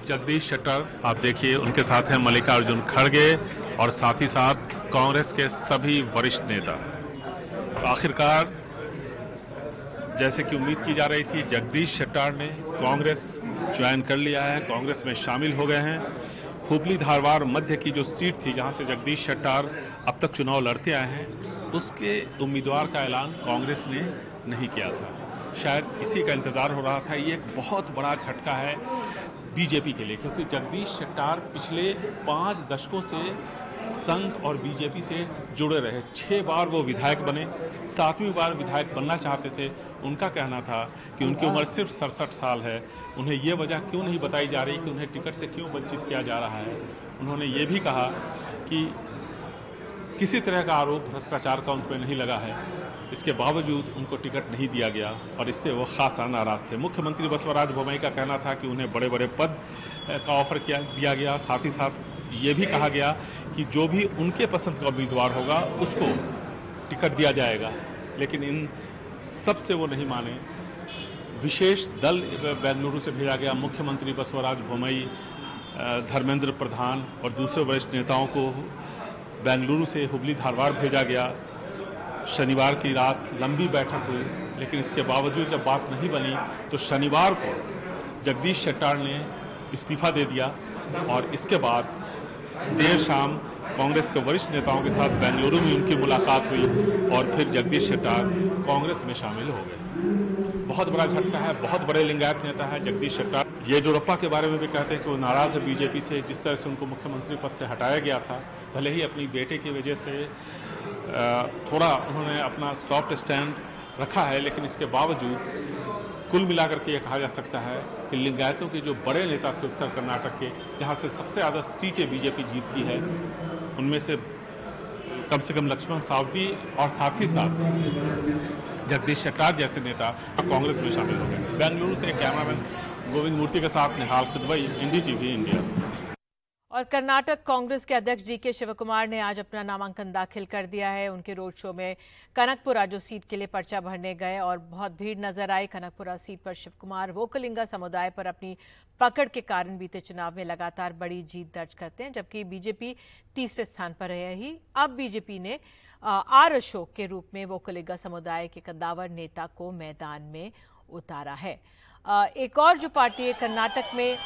जगदीश शेट्टर, आप देखिए, उनके साथ हैं मल्लिकार्जुन खड़गे और साथ ही साथ कांग्रेस के सभी वरिष्ठ नेता। आखिरकार जैसे कि उम्मीद की जा रही थी, जगदीश शेट्टार ने कांग्रेस ज्वाइन कर लिया है, कांग्रेस में शामिल हो गए हैं। हुबली धारवाड़ मध्य की जो सीट थी, जहाँ से जगदीश शेट्टार अब तक चुनाव लड़ते आए हैं, उसके उम्मीदवार का ऐलान कांग्रेस ने नहीं किया था। शायद इसी का इंतज़ार हो रहा था। ये एक बहुत बड़ा झटका है बीजेपी के लिए, क्योंकि जगदीश शेट्टार पिछले पाँच दशकों से संघ और बीजेपी से जुड़े रहे। छः बार वो विधायक बने। सातवीं बार विधायक बनना चाहते थे। उनका कहना था कि उनकी उम्र सिर्फ़ सड़सठ साल है। उन्हें ये वजह क्यों नहीं बताई जा रही कि उन्हें टिकट से क्यों वंचित किया जा रहा है? उन्होंने ये भी कहा कि किसी तरह का आरोप, भ्रष्टाचार का उन पर नहीं लगा है। इसके बावजूद उनको टिकट नहीं दिया गया और इससे वो खासा नाराज़ थे। मुख्यमंत्री बसवराज बोमई का कहना था कि उन्हें बड़े बड़े पद का ऑफ़र किया, दिया गया। साथ ही साथ ये भी कहा गया कि जो भी उनके पसंद का उम्मीदवार होगा, उसको टिकट दिया जाएगा। लेकिन इन सबसे वो नहीं माने। विशेष दल बेंगलुरु से भेजा गया मुख्यमंत्री बसवराज बोमई धर्मेंद्र प्रधान और दूसरे वरिष्ठ नेताओं को बेंगलुरु से हुबली धारवाड़ भेजा गया। शनिवार की रात लंबी बैठक हुई, लेकिन इसके बावजूद जब बात नहीं बनी तो शनिवार को जगदीश शेट्टार ने इस्तीफा दे दिया। और इसके बाद देर शाम कांग्रेस के वरिष्ठ नेताओं के साथ बेंगलुरु में उनकी मुलाकात हुई और फिर जगदीश शेट्टार कांग्रेस में शामिल हो गए। बहुत बड़ा झटका है, बहुत बड़े लिंगायत नेता है जगदीश शेट्टार। येडियुरप्पा के बारे में भी कहते हैं कि वो नाराज़ है बीजेपी से, जिस तरह से उनको मुख्यमंत्री पद से हटाया गया था, भले ही अपनी बेटे की वजह से थोड़ा उन्होंने अपना सॉफ्ट स्टैंड रखा है, लेकिन इसके बावजूद कुल मिलाकर के ये कहा जा सकता है कि लिंगायतों के जो बड़े नेता थे उत्तर कर्नाटक के, जहाँ से सबसे ज़्यादा सीटें बीजेपी जीतती है, उनमें से कम से कम लक्ष्मण सावदी और साथ ही साथ जगदीश शेट्टार जैसे नेता अब कांग्रेस में शामिल हो गए। बेंगलुरु से कैमरामैन गोविंद मूर्ति के साथ Nihal Kidwai NDTV India. और कर्नाटक कांग्रेस के अध्यक्ष डी के शिवकुमार ने आज अपना नामांकन दाखिल कर दिया है। उनके रोड शो में कनकपुरा, जो सीट के लिए पर्चा भरने गए, और बहुत भीड़ नज़र आई कनकपुरा सीट पर शिवकुमार। वोकलिंगा समुदाय पर अपनी पकड़ के कारण बीते चुनाव में लगातार बड़ी जीत दर्ज करते हैं, जबकि बीजेपी तीसरे स्थान पर रही अब बीजेपी ने आर अशोक के रूप में वोकलिंगा समुदाय के कद्दावर नेता को मैदान में उतारा है। एक और जो पार्टी है, कर्नाटक में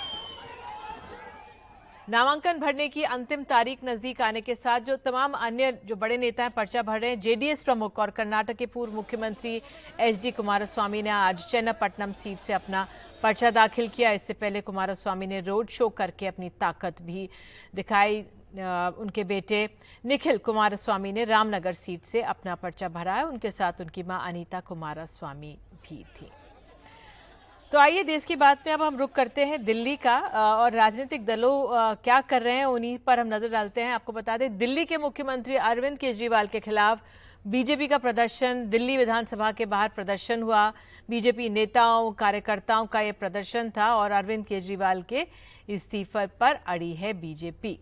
नामांकन भरने की अंतिम तारीख नज़दीक आने के साथ जो तमाम अन्य जो बड़े नेता हैं, पर्चा भर रहे हैं, जेडीएस प्रमुख और कर्नाटक के पूर्व मुख्यमंत्री एच डी कुमारस्वामी ने आज चन्नापट्टनम सीट से अपना पर्चा दाखिल किया। इससे पहले कुमारस्वामी ने रोड शो करके अपनी ताकत भी दिखाई। उनके बेटे निखिल कुमारस्वामी ने रामनगर सीट से अपना पर्चा भरा है। उनके साथ उनकी माँ अनीता कुमारस्वामी भी थी। तो आइए देश की बात में अब हम रुक करते हैं दिल्ली का और राजनीतिक दलों क्या कर रहे हैं उन्हीं पर हम नज़र डालते हैं। आपको बता दें, दिल्ली के मुख्यमंत्री अरविंद केजरीवाल के खिलाफ बीजेपी का प्रदर्शन, दिल्ली विधानसभा के बाहर प्रदर्शन हुआ। बीजेपी नेताओं, कार्यकर्ताओं का यह प्रदर्शन था और अरविंद केजरीवाल के इस्तीफे पर अड़ी है बीजेपी।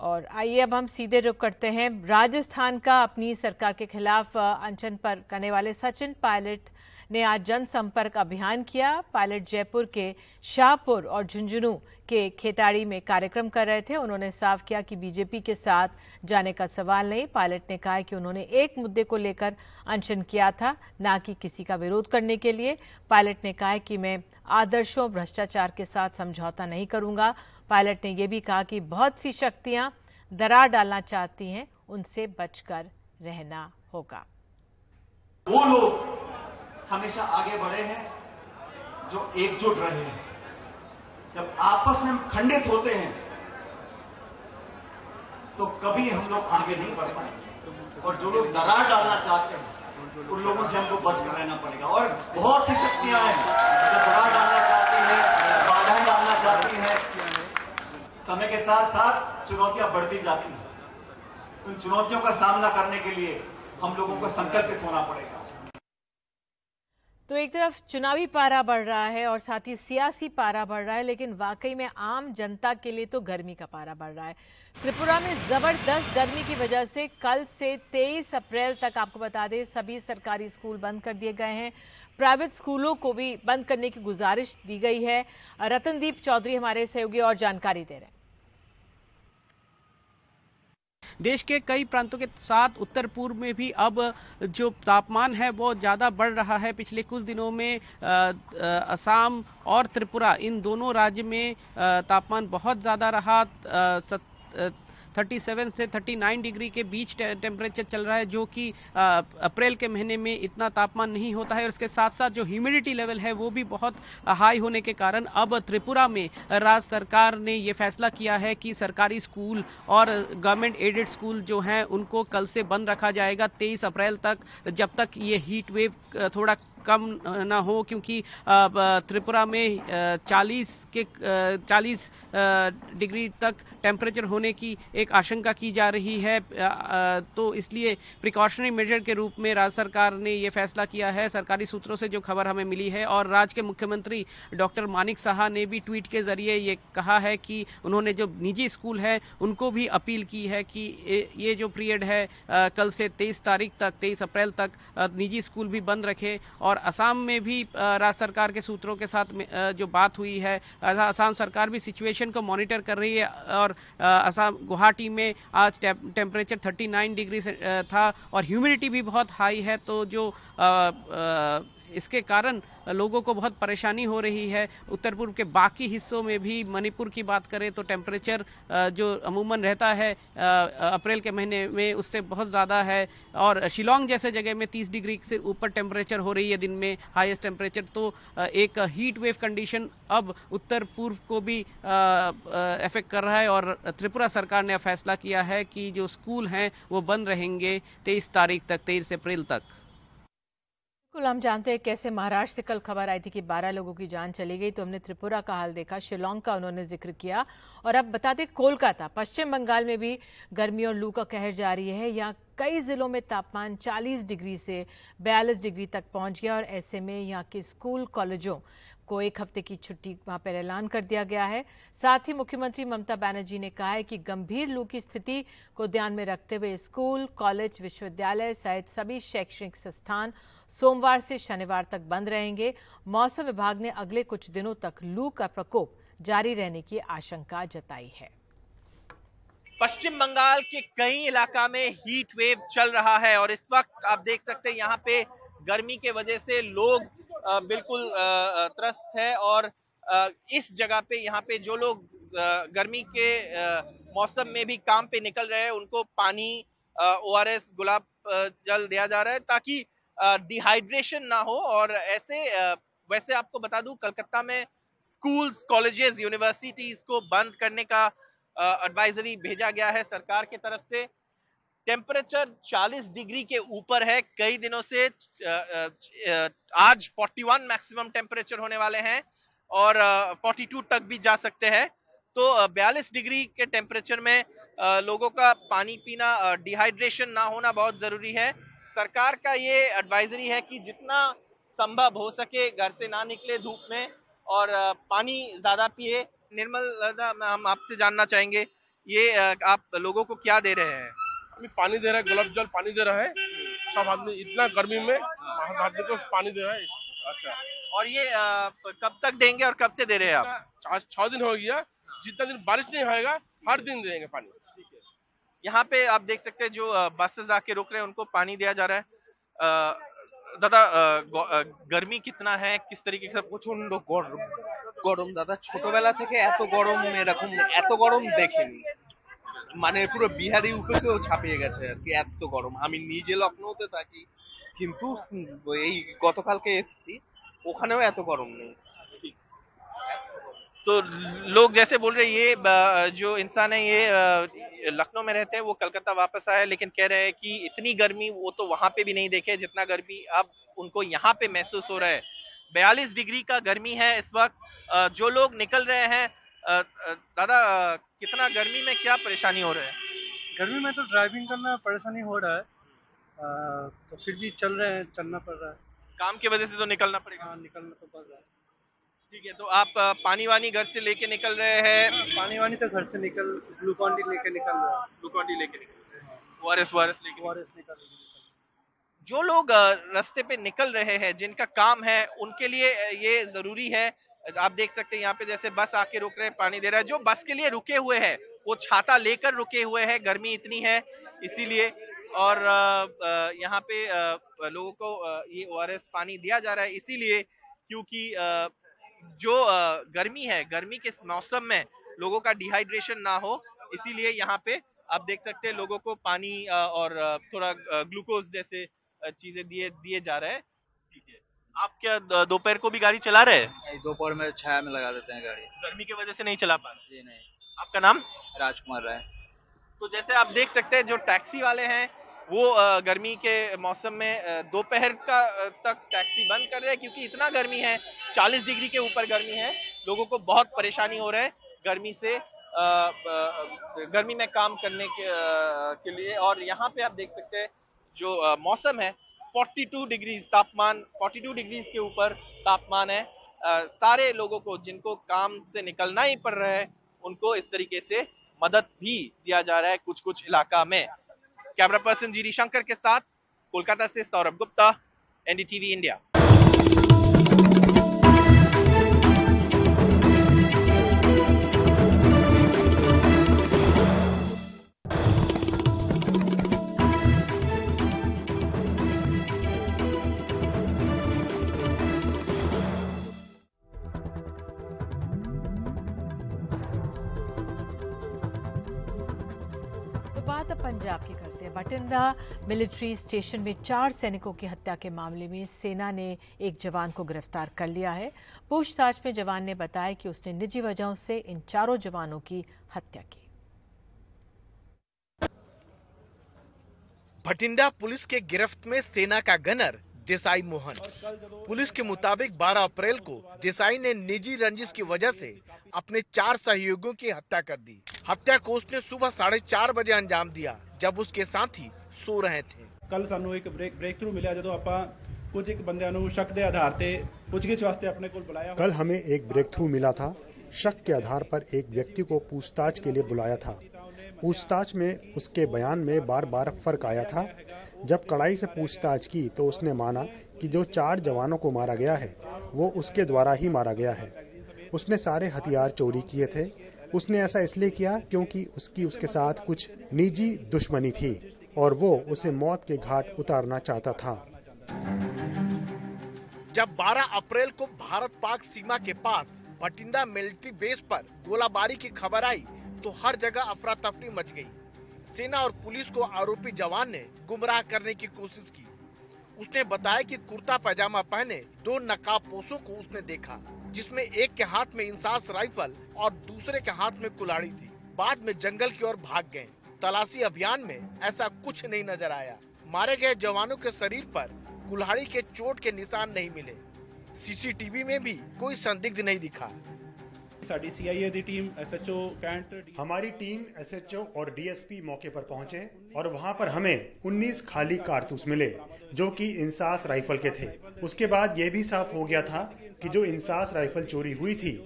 और आइए अब हम सीधे रुक करते हैं। राजस्थान का अपनी सरकार के खिलाफ अनशन पर करने वाले सचिन पायलट ने आज जनसंपर्क अभियान किया। पायलट जयपुर के शाहपुर और झुंझुनू के खेताड़ी में कार्यक्रम कर रहे थे। उन्होंने साफ़ किया कि बीजेपी के साथ जाने का सवाल नहीं। पायलट ने कहा कि उन्होंने एक मुद्दे को लेकर अनशन किया था, ना कि किसी का विरोध करने के लिए। पायलट ने कहा कि मैं आदर्शों, भ्रष्टाचार के साथ समझौता नहीं करूँगा। पायलट ने यह भी कहा कि बहुत सी शक्तियाँ दरार डालना चाहती हैं, उनसे बचकर रहना होगा। वो लोग हमेशा आगे बढ़े हैं, जो एकजुट रहे हैं। जब आपस में खंडित होते हैं तो कभी हम लोग आगे नहीं बढ़ पाएँगे। और जो लोग दरार डालना चाहते हैं, उन लोगों से हमको बच कर रहना पड़ेगा। और बहुत सी शक्तियाँ हैं, जो दरार डालना चाहती हैं, बाधाएँ डालना चाहती हैं, समय के साथ साथ चुनौतियाँ बढ़ती जाती हैं। उन चुनौतियों का सामना करने के लिए हम लोगों को संकल्पित होना पड़ेगा। तो एक तरफ़ चुनावी पारा बढ़ रहा है और साथ ही सियासी पारा बढ़ रहा है, लेकिन वाकई में आम जनता के लिए तो गर्मी का पारा बढ़ रहा है। त्रिपुरा में ज़बरदस्त गर्मी की वजह से कल से 23 अप्रैल तक आपको बता दें, सभी सरकारी स्कूल बंद कर दिए गए हैं। प्राइवेट स्कूलों को भी बंद करने की गुजारिश दी गई है। रतनदीप चौधरी हमारे सहयोगी और जानकारी दे रहे हैं। देश के कई प्रांतों के साथ उत्तर पूर्व में भी अब जो तापमान है, वो ज़्यादा बढ़ रहा है। पिछले कुछ दिनों में असम और त्रिपुरा, इन दोनों राज्य में तापमान बहुत ज़्यादा रहा। 37 से 39 डिग्री के बीच टेम्परेचर चल रहा है, जो कि अप्रैल के महीने में इतना तापमान नहीं होता है। और इसके साथ साथ जो ह्यूमिडिटी लेवल है, वो भी बहुत हाई होने के कारण अब त्रिपुरा में राज्य सरकार ने ये फैसला किया है कि सरकारी स्कूल और गवर्नमेंट एडेड स्कूल जो हैं, उनको कल से बंद रखा जाएगा तेईस अप्रैल तक, जब तक ये हीट वेव थोड़ा कम ना हो, क्योंकि त्रिपुरा में 40 के 40 डिग्री तक टेम्परेचर होने की एक आशंका की जा रही है। तो इसलिए प्रिकॉशनरी मेजर के रूप में राज्य सरकार ने ये फैसला किया है। सरकारी सूत्रों से जो खबर हमें मिली है और राज्य के मुख्यमंत्री डॉक्टर मानिक साहा ने भी ट्वीट के ज़रिए ये कहा है कि उन्होंने जो निजी स्कूल है, उनको भी अपील की है कि ये जो पीरियड है कल से तेईस तारीख तक, तेईस अप्रैल तक निजी स्कूल भी बंद रखे और और असम में भी राज्य सरकार के सूत्रों के साथ जो बात हुई है असम सरकार भी सिचुएशन को मॉनिटर कर रही है और असम, गुवाहाटी में आज टेम्परेचर 39 डिग्री था और ह्यूमिडिटी भी बहुत हाई है तो जो इसके कारण लोगों को बहुत परेशानी हो रही है। उत्तर पूर्व के बाकी हिस्सों में भी मणिपुर की बात करें तो टेम्परेचर जो अमूमन रहता है अप्रैल के महीने में उससे बहुत ज़्यादा है। और शिलोंग जैसे जगह में 30 डिग्री से ऊपर टेम्परेचर हो रही है दिन में हाईएस्ट टेम्परेचर तो एक हीट वेव कंडीशन अब उत्तर पूर्व को भी इफ़ेक्ट कर रहा है और त्रिपुरा सरकार ने फैसला किया है कि जो स्कूल हैं वो बंद रहेंगे तेईस तारीख तक, तेईस अप्रैल तक। बिल्कुल हम जानते हैं कैसे महाराष्ट्र से कल खबर आई थी कि 12 लोगों की जान चली गई तो हमने त्रिपुरा का हाल देखा, शिलोंग का उन्होंने ज़िक्र किया और अब बता दें, कोलकाता, पश्चिम बंगाल में भी गर्मी और लू का कहर जारी है। यहाँ कई जिलों में तापमान 40 डिग्री से 42 डिग्री तक पहुँच गया और ऐसे में यहाँ के स्कूल, कॉलेजों को एक हफ़्ते की छुट्टी वहाँ पर ऐलान कर दिया गया है। साथ ही मुख्यमंत्री ममता बनर्जी ने कहा है कि गंभीर लू की स्थिति को ध्यान में रखते हुए स्कूल, कॉलेज, विश्वविद्यालय सहित सभी शैक्षणिक संस्थान सोमवार से शनिवार तक बंद रहेंगे। मौसम विभाग ने अगले कुछ दिनों तक लू का प्रकोप जारी रहने की आशंका जताई है। पश्चिम बंगाल के कई इलाका में हीट वेव चल रहा है और इस वक्त आप देख सकते हैं यहाँ पे गर्मी के वजह से लोग बिल्कुल त्रस्त है और इस जगह पे यहाँ पे जो लोग गर्मी के मौसम में भी काम पे निकल रहे हैं, उनको पानी ओ आर एस गुलाब जल दिया जा रहा है ताकि डिहाइड्रेशन ना हो और ऐसे वैसे आपको बता दूँ, कलकत्ता में स्कूल्स, कॉलेजेस, यूनिवर्सिटीज को बंद करने का एडवाइजरी भेजा गया है सरकार की तरफ़ से। टेम्परेचर 40 डिग्री के ऊपर है। कई दिनों से आज 41 मैक्सिमम टेम्परेचर होने वाले हैं और 42 तक भी जा सकते हैं। तो 42 डिग्री के टेम्परेचर में लोगों का पानी पीना डिहाइड्रेशन ना होना बहुत ज़रूरी है। सरकार का ये एडवाइजरी है कि जितना संभव हो सके, घर से ना निकले धूप में। और पानी ज़्यादा पिए। निर्मल हम आपसे जानना चाहेंगे ये आप लोगों को क्या दे रहे हैं? अभी पानी दे रहा है गुलाब जल पानी दे रहा है। सब आदमी इतना गर्मी में आदमी को पानी दे रहा है। अच्छा। और ये कब तक देंगे और कब से दे रहे हैं आप? छह दिन हो गया। जितना दिन बारिश नहीं होएगा हर दिन देंगे पानी। यहाँ पे आप देख सकते हैं जो बसेस आके रुक रहे हैं उनको पानी दिया जा रहा है। দাদা গরমি কিতনা হ্যাঁ কিস তরিকে সব প্রচণ্ড গরম গরম দাদা ছোটবেলা থেকে এত গরম এরকম, এত গরম দেখিনি। মানে পুরো বিহারি উপকেও ছাপিয়ে গেছে আর কি, এত গরম। আমি নিজে লখনৌতে থাকি, কিন্তু এই গতকালকে এসেছি, ওখানেও এত গরম নেই। तो लोग जैसे बोल रहे ये जो इंसान है ये लखनऊ में रहते हैं वो कलकत्ता वापस आए लेकिन कह रहे हैं कि इतनी गर्मी वो तो वहाँ पे भी नहीं देखे जितना गर्मी अब उनको यहाँ पे महसूस हो रहा है। बयालीस डिग्री का गर्मी है इस वक्त जो लोग निकल रहे हैं दादा कितना गर्मी में क्या परेशानी हो रहा है? गर्मी में तो ड्राइविंग करना परेशानी हो रहा है। तो फिर भी चल रहे हैं चलना पड़ रहा है। काम की वजह से तो निकलना पड़ेगा। हाँ निकलना तो पड़ रहा है। ठीक है तो आप पानी वानी घर से लेके निकल रहे हैं? पानी वानी तो घर से निकल ग्लूकॉन डी लेके निकल रहे हैं। ग्लूकॉन डी लेके निकल रहे हैं। ओआरएस ओआरएस लेके ओआरएस निकल रहे जो लोग रास्ते पे निकल रहे हैं जिनका काम है उनके लिए ये ज़रूरी है। आप देख सकते हैं यहाँ पे जैसे बस आके रुक रहे हैं पानी दे रहा है। जो बस के लिए रुके हुए हैं वो छाता लेकर रुके हुए हैं गर्मी इतनी है इसीलिए। और यहाँ पे लोगों को ये ओ पानी दिया जा रहा है इसीलिए क्योंकि जो गर्मी है गर्मी के मौसम में लोगों का डिहाइड्रेशन ना हो इसीलिए यहाँ पे आप देख सकते हैं लोगों को पानी और थोड़ा ग्लूकोज जैसे चीज़ें दिए दिए जा रहे हैं। ठीक है। आप क्या दोपहर को भी गाड़ी चला रहे हैं? दोपहर में छाया में लगा देते हैं गाड़ी। गर्मी की वजह से नहीं चला पा जी नहीं। आपका नाम? राजकुमार राय। तो जैसे आप देख सकते हैं जो टैक्सी वाले हैं वो गर्मी के मौसम में दोपहर का तक टैक्सी बंद कर रहे हैं क्योंकि इतना गर्मी है 40 डिग्री के ऊपर गर्मी है। लोगों को बहुत परेशानी हो रहा है गर्मी से गर्मी में काम करने के, के लिए। और यहाँ पे आप देख सकते हैं जो मौसम है 42 डिग्री तापमान 42 डिग्री के ऊपर तापमान है। सारे लोगों को जिनको काम से निकलना ही पड़ रहा है उनको इस तरीके से मदद भी दिया जा रहा है कुछ कुछ इलाका में। कैमरा पर्सन जीरी शंकर के साथ कोलकाता से Saurabh Gupta NDTV India Bathinda military station में चार सैनिकों की हत्या के मामले में सेना ने एक जवान को गिरफ़्तार कर लिया है। पूछताछ में जवान ने बताया कि उसने निजी वजहों से इन चारों जवानों की हत्या की। भटिंडा पुलिस के गिरफ्त में सेना का गनर देसाई मोहन। पुलिस के मुताबिक 12 अप्रैल को देसाई ने निजी रंजिश की वजह से अपने चार सहयोगियों की हत्या कर दी। हत्या को उसने सुबह साढ़े चार बजे अंजाम दिया। जब उसके साथी सो रहे थे ਕੱਲ ਸਾਨੂੰ ਇੱਕ ਬ੍ਰੇਕ ਬ੍ਰੇਕ ਥਰੂ ਮਿਲਿਆ ਜਦੋਂ ਆਪਾਂ ਕੁਝ ਇੱਕ ਬੰਦਿਆਂ ਨੂੰ ਸ਼ੱਕ ਦੇ ਆਧਾਰ ਤੇ ਪੁੱਛਗਿੱਛ ਵਾਸਤੇ ਆਪਣੇ ਕੋਲ ਬੁਲਾਇਆ कल हमें एक ब्रेक थ्रू मिला था शक के आधार पर एक व्यक्ति को पूछताछ के लिए बुलाया था पूछताछ में उसके बयान में बार बार फर्क आया था जब कड़ाई से पूछताछ की तो उसने माना कि जो चार जवानों को मारा गया है वो उसके द्वारा ही मारा गया है उसने सारे हथियार चोरी किए थे उसने ऐसा इसलिए किया क्योंकि उसकी, उसके साथ कुछ निजी दुश्मनी थी और वो उसे मौत के घाट उतारना चाहता था। जब 12 अप्रैल को भारत पाक सीमा के पास भटिंडा मिलिट्री बेस पर गोलाबारी की खबर आई तो हर जगह अफरा तफरी मच गई। सेना और पुलिस को आरोपी जवान ने गुमराह करने की कोशिश की। उसने बताया कि कुर्ता पैजामा पहने दो नकाबपोशों को उसने देखा। जिसमें एक के हाथ में इंसास राइफल और दूसरे के हाथ में कुल्हाड़ी थी बाद में जंगल की ओर भाग गए तलाशी अभियान में ऐसा कुछ नहीं नजर आया मारे गए जवानों के शरीर पर कुल्हाड़ी के चोट के निशान नहीं मिले सीसीटीवी में भी कोई संदिग्ध नहीं दिखा ਸਾਡੀ ਸੀਆਈਏ ਦੀ ਟੀਮ ਐਸਐਚਓ ਕੈਂਟ हमारी टीम एसएचओ और डीएसपी मौके पर पहुंचे और वहां पर हमें 19 खाली कारतूस मिले जो कि इंसास राइफल के थे उसके बाद यह भी साफ हो गया था कि जो इंसास राइफल चोरी हुई थी,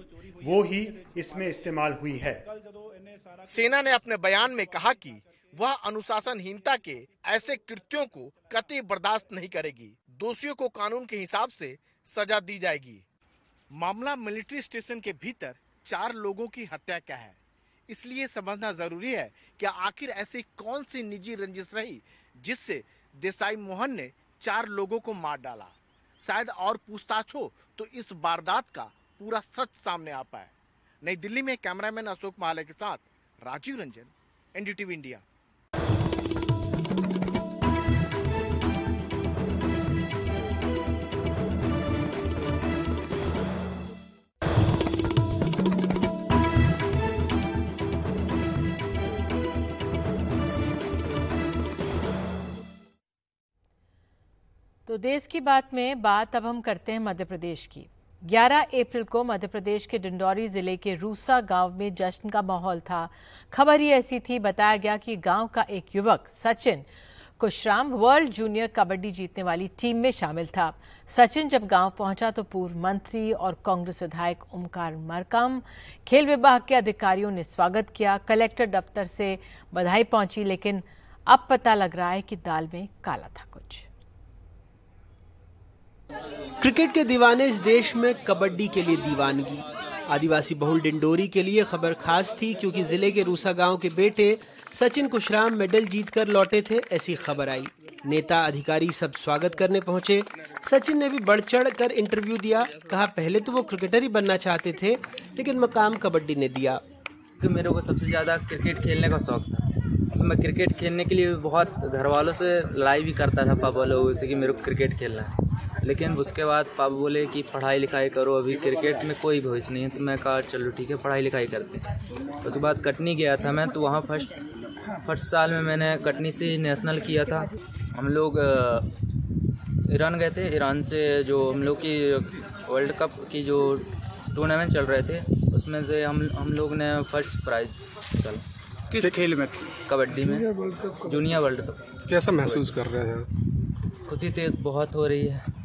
वो ही इसमें इस्तेमाल हुई है। सेना ने अपने बयान में कहा कि वह अनुशासनहीनता के ऐसे कृत्यों को कतई बर्दाश्त नहीं करेगी। दोषियों को कानून के हिसाब से सजा दी जाएगी। मामला मिलिट्री स्टेशन के भीतर चार लोगों की हत्या का है। इसलिए समझना ज़रूरी है कि आखिर ऐसी कौन सी निजी रंजिश रही, जिससे देसाई मोहन ने चार लोगों को मार डाला। शायद और पूछताछ हो तो इस वारदात का पूरा सच सामने आ पाए। नई दिल्ली में कैमरामैन अशोक महाले के साथ राजीव रंजन, एनडीटीवी इंडिया। देश की बात में बात अब हम करते हैं मध्य प्रदेश की। 11 अप्रैल को मध्य प्रदेश के डिंडौरी ज़िले के रूसा गाँव में जश्न का माहौल था। खबर ही ऐसी थी, बताया गया कि गाँव का एक युवक सचिन कुशराम वर्ल्ड जूनियर कबड्डी जीतने वाली टीम में शामिल था। सचिन जब गाँव पहुँचा तो पूर्व मंत्री और कांग्रेस विधायक ओमकार मरकम, खेल विभाग के अधिकारियों ने स्वागत किया। कलेक्टर दफ्तर से बधाई पहुँची, लेकिन अब पता लग रहा है कि दाल में काला था कुछ। क्रिकेट के दीवाने इस देश में कबड्डी के लिए दीवानगी। आदिवासी बहुल डिंडोरी के लिए खबर खास थी क्योंकि ज़िले के रूसा गाँव के बेटे सचिन कुशराम मेडल जीतकर लौटे थे, ऐसी खबर आई। नेता अधिकारी सब स्वागत करने पहुँचे। सचिन ने भी बढ़ चढ़ कर इंटरव्यू दिया। कहा, पहले तो वो क्रिकेटर ही बनना चाहते थे, लेकिन मकाम कबड्डी ने दिया। मेरे को सबसे ज़्यादा क्रिकेट खेलने का शौक था। तो मैं क्रिकेट खेलने के लिए बहुत घर वालों से लड़ाई भी करता था पापा लोगों से कि मेरे को क्रिकेट खेलना है। लेकिन उसके बाद पापा बोले कि पढ़ाई लिखाई करो, अभी क्रिकेट में कोई भविष्य नहीं है। तो मैं कहा, चलो ठीक है, पढ़ाई लिखाई करते हैं। उसके बाद कटनी गया था मैं तो वहाँ फ़र्स्ट फ़र्स्ट साल में मैंने कटनी से नेशनल किया था। हम लोग ईरान गए थे। ईरान से जो हम लोग की वर्ल्ड कप की जो टूर्नामेंट चल रहे थे, उसमें से हम हम लोग ने फ़र्स्ट प्राइज निकाला किस खेल में? कबड्डी में। जूनियर वर्ल्ड कप कैसा महसूस कर रहे हैं खुशी तो बहुत हो रही है।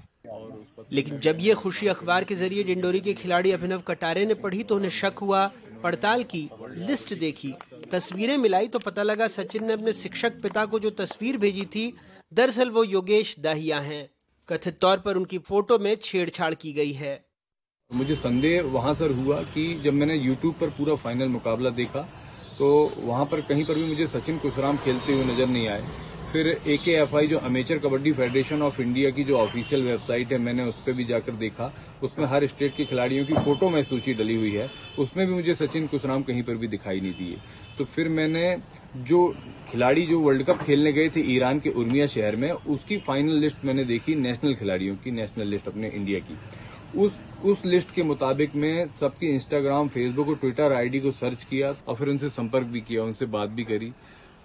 लेकिन जब ये खुशी अखबार के ज़रिए डिंडोरी के खिलाड़ी अभिनव कटारे ने पढ़ी तो उन्हें शक हुआ पड़ताल की लिस्ट देखी। तस्वीरें मिलाई तो पता लगा सचिन ने अपने शिक्षक पिता को जो तस्वीर भेजी थी दरअसल वो योगेश दाहिया हैं। कथित तौर पर उनकी फ़ोटो में छेड़छाड़ की गई है। मुझे संदेह वहाँ सर हुआ कि जब मैंने यूट्यूब पर पूरा फाइनल मुकाबला देखा तो वहाँ पर कहीं पर भी मुझे सचिन कुशराम खेलते हुए नज़र नहीं आए। फिर ए के एफ़ आई जो amateur kabaddi federation of India की जो ऑफिशियल वेबसाइट है, मैंने उस पर भी जाकर देखा। उसमें हर स्टेट के खिलाड़ियों की फ़ोटो में सूची डली हुई है। उसमें भी मुझे सचिन कुशराम कहीं पर भी दिखाई नहीं दिए। तो फिर मैंने जो खिलाड़ी जो वर्ल्ड कप खेलने गए थे ईरान के उर्मिया शहर में, उसकी फाइनल लिस्ट मैंने देखी नेशनल खिलाड़ियों की नेशनल लिस्ट अपने इंडिया की। उस उस लिस्ट के मुताबिक मैं सबकी इंस्टाग्राम फेसबुक और ट्विटर आईडी को सर्च किया और फिर उनसे संपर्क भी किया उनसे बात भी करी।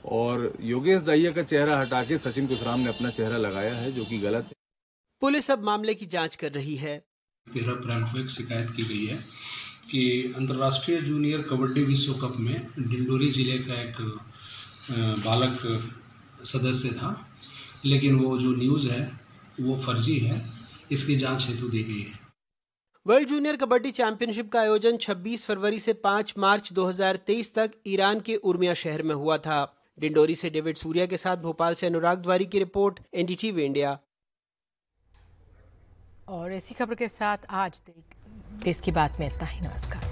और योगेश दहिया का चेहरा हटा के सचिन कुशराम ने अपना चेहरा लगाया है जो कि गलत है। पुलिस अब मामले की जाँच कर रही है। तेरह अप्रैल को एक शिकायत की गई है कि अंतर्राष्ट्रीय जूनियर कबड्डी विश्व कप में डिंडोरी ज़िले का एक बालक सदस्य था लेकिन वो जो न्यूज़ है वो फर्जी है इसकी जाँच हेतु दी गई है। वर्ल्ड जूनियर कबड्डी चैंपियनशिप का आयोजन 26 फरवरी से 5 मार्च 2023 तक ईरान के उर्मिया शहर में हुआ था। डिंडोरी से डेविड सूर्या के साथ भोपाल से अनुराग द्वारी की रिपोर्ट, एनडीटीवी इंडिया। और ऐसी खबर के साथ आज देश की बात में इतना ही, नमस्कार।